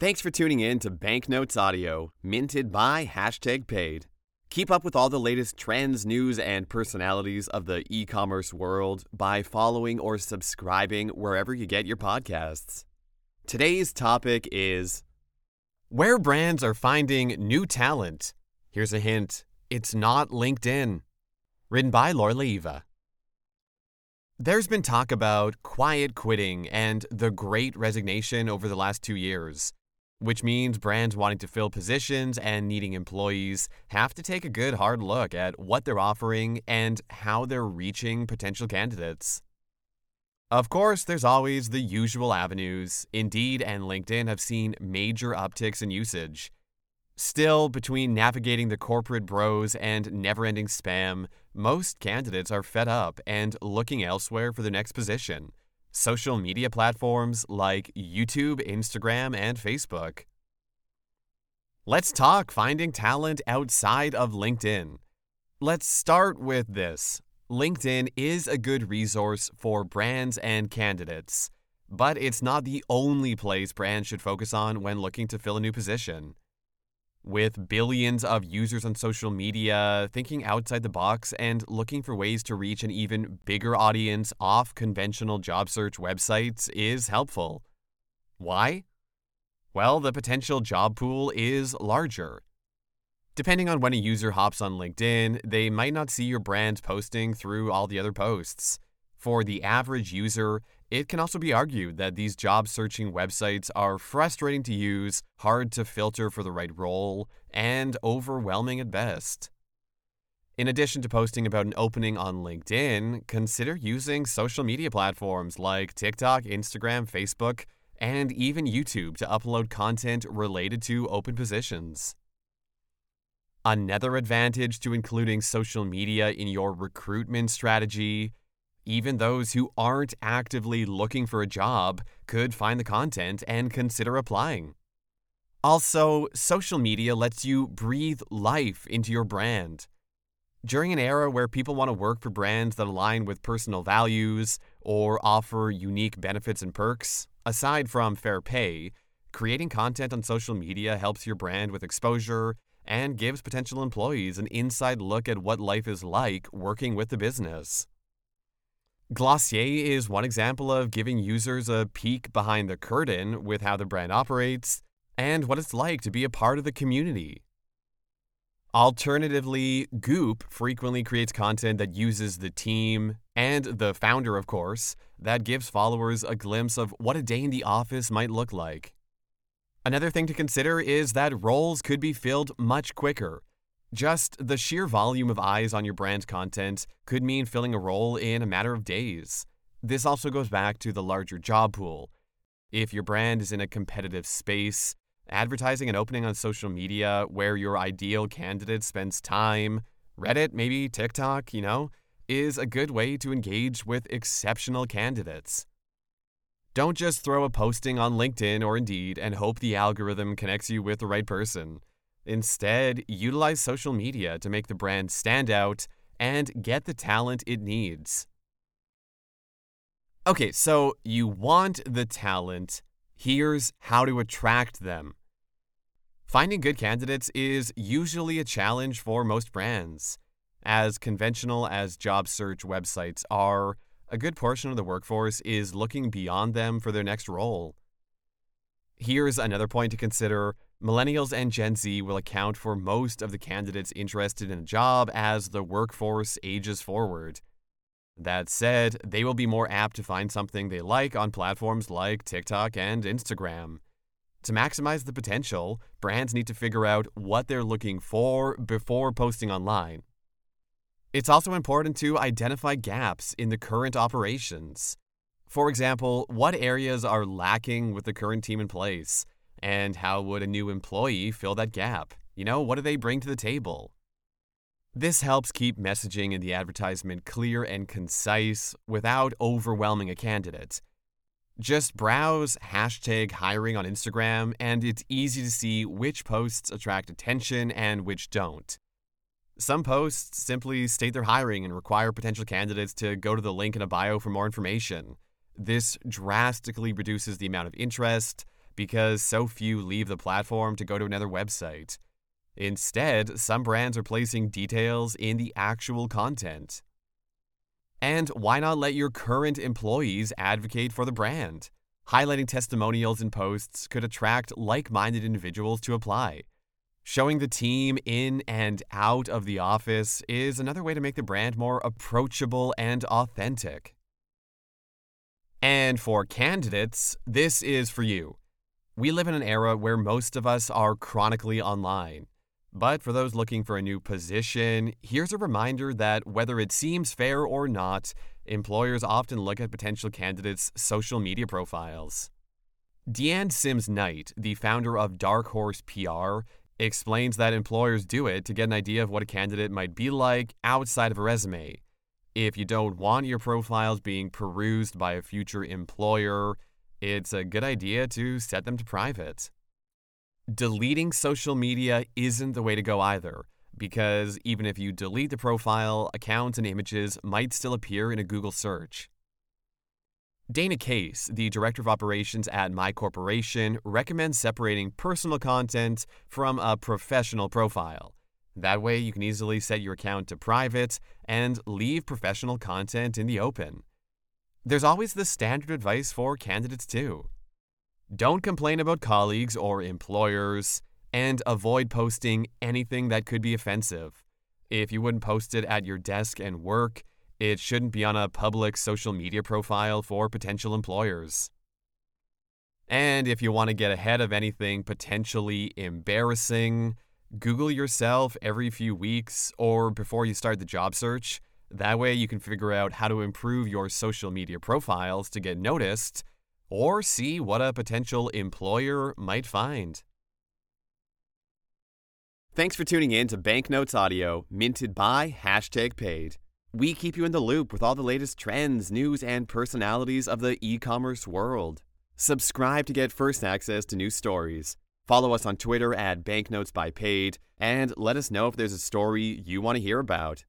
Thanks for tuning in to Banknotes Audio, minted by hashtag paid. Keep up with all the latest trends, news, and personalities of the e commerce world by following or subscribing wherever you get your podcasts. Today's topic is Where brands are finding new talent. Here's a hint it's not LinkedIn. Written by Laura Leiva. There's been talk about quiet quitting and the great resignation over the last two years, which means brands wanting to fill positions and needing employees have to take a good hard look at what they're offering and how they're reaching potential candidates. Of course, there's always the usual avenues. Indeed and LinkedIn have seen major upticks in usage. Still, between navigating the corporate bros and never ending spam, most candidates are fed up and looking elsewhere for their next position. Social media platforms like YouTube, Instagram, and Facebook. Let's talk finding talent outside of LinkedIn. Let's start with this LinkedIn is a good resource for brands and candidates, but it's not the only place brands should focus on when looking to fill a new position. With billions of users on social media, thinking outside the box and looking for ways to reach an even bigger audience off conventional job search websites is helpful. Why? Well, the potential job pool is larger. Depending on when a user hops on LinkedIn, they might not see your brand posting through all the other posts. For the average user, it can also be argued that these job searching websites are frustrating to use, hard to filter for the right role, and overwhelming at best. In addition to posting about an opening on LinkedIn, consider using social media platforms like TikTok, Instagram, Facebook, and even YouTube to upload content related to open positions. Another advantage to including social media in your recruitment strategy even those who aren't actively looking for a job could find the content and consider applying. Also, social media lets you breathe life into your brand. During an era where people want to work for brands that align with personal values or offer unique benefits and perks, aside from fair pay, creating content on social media helps your brand with exposure and gives potential employees an inside look at what life is like working with the business. Glossier is one example of giving users a peek behind the curtain with how the brand operates and what it's like to be a part of the community. Alternatively, Goop frequently creates content that uses the team and the founder, of course, that gives followers a glimpse of what a day in the office might look like. Another thing to consider is that roles could be filled much quicker just the sheer volume of eyes on your brand's content could mean filling a role in a matter of days. This also goes back to the larger job pool. If your brand is in a competitive space, advertising an opening on social media where your ideal candidate spends time, Reddit, maybe TikTok, you know, is a good way to engage with exceptional candidates. Don't just throw a posting on LinkedIn or Indeed and hope the algorithm connects you with the right person. Instead, utilize social media to make the brand stand out and get the talent it needs. Okay, so you want the talent. Here's how to attract them. Finding good candidates is usually a challenge for most brands. As conventional as job search websites are, a good portion of the workforce is looking beyond them for their next role. Here's another point to consider Millennials and Gen Z will account for most of the candidates interested in a job as the workforce ages forward. That said, they will be more apt to find something they like on platforms like TikTok and Instagram. To maximize the potential, brands need to figure out what they're looking for before posting online. It's also important to identify gaps in the current operations. For example, what areas are lacking with the current team in place? And how would a new employee fill that gap? You know, what do they bring to the table? This helps keep messaging in the advertisement clear and concise without overwhelming a candidate. Just browse hashtag hiring on Instagram, and it's easy to see which posts attract attention and which don't. Some posts simply state they're hiring and require potential candidates to go to the link in a bio for more information. This drastically reduces the amount of interest, because so few leave the platform to go to another website. Instead, some brands are placing details in the actual content. And why not let your current employees advocate for the brand? Highlighting testimonials and posts could attract like minded individuals to apply. Showing the team in and out of the office is another way to make the brand more approachable and authentic. And for candidates, this is for you. We live in an era where most of us are chronically online. But for those looking for a new position, here's a reminder that whether it seems fair or not, employers often look at potential candidates' social media profiles. Deanne Sims Knight, the founder of Dark Horse PR, explains that employers do it to get an idea of what a candidate might be like outside of a resume. If you don't want your profiles being perused by a future employer, it's a good idea to set them to private. Deleting social media isn't the way to go either, because even if you delete the profile, accounts and images might still appear in a Google search. Dana Case, the director of operations at My Corporation, recommends separating personal content from a professional profile. That way, you can easily set your account to private and leave professional content in the open. There's always the standard advice for candidates, too. Don't complain about colleagues or employers, and avoid posting anything that could be offensive. If you wouldn't post it at your desk and work, it shouldn't be on a public social media profile for potential employers. And if you want to get ahead of anything potentially embarrassing, Google yourself every few weeks or before you start the job search. That way, you can figure out how to improve your social media profiles to get noticed or see what a potential employer might find. Thanks for tuning in to Banknotes Audio, minted by Hashtag Paid. We keep you in the loop with all the latest trends, news, and personalities of the e commerce world. Subscribe to get first access to new stories. Follow us on Twitter at Banknotes by Paid, and let us know if there's a story you want to hear about.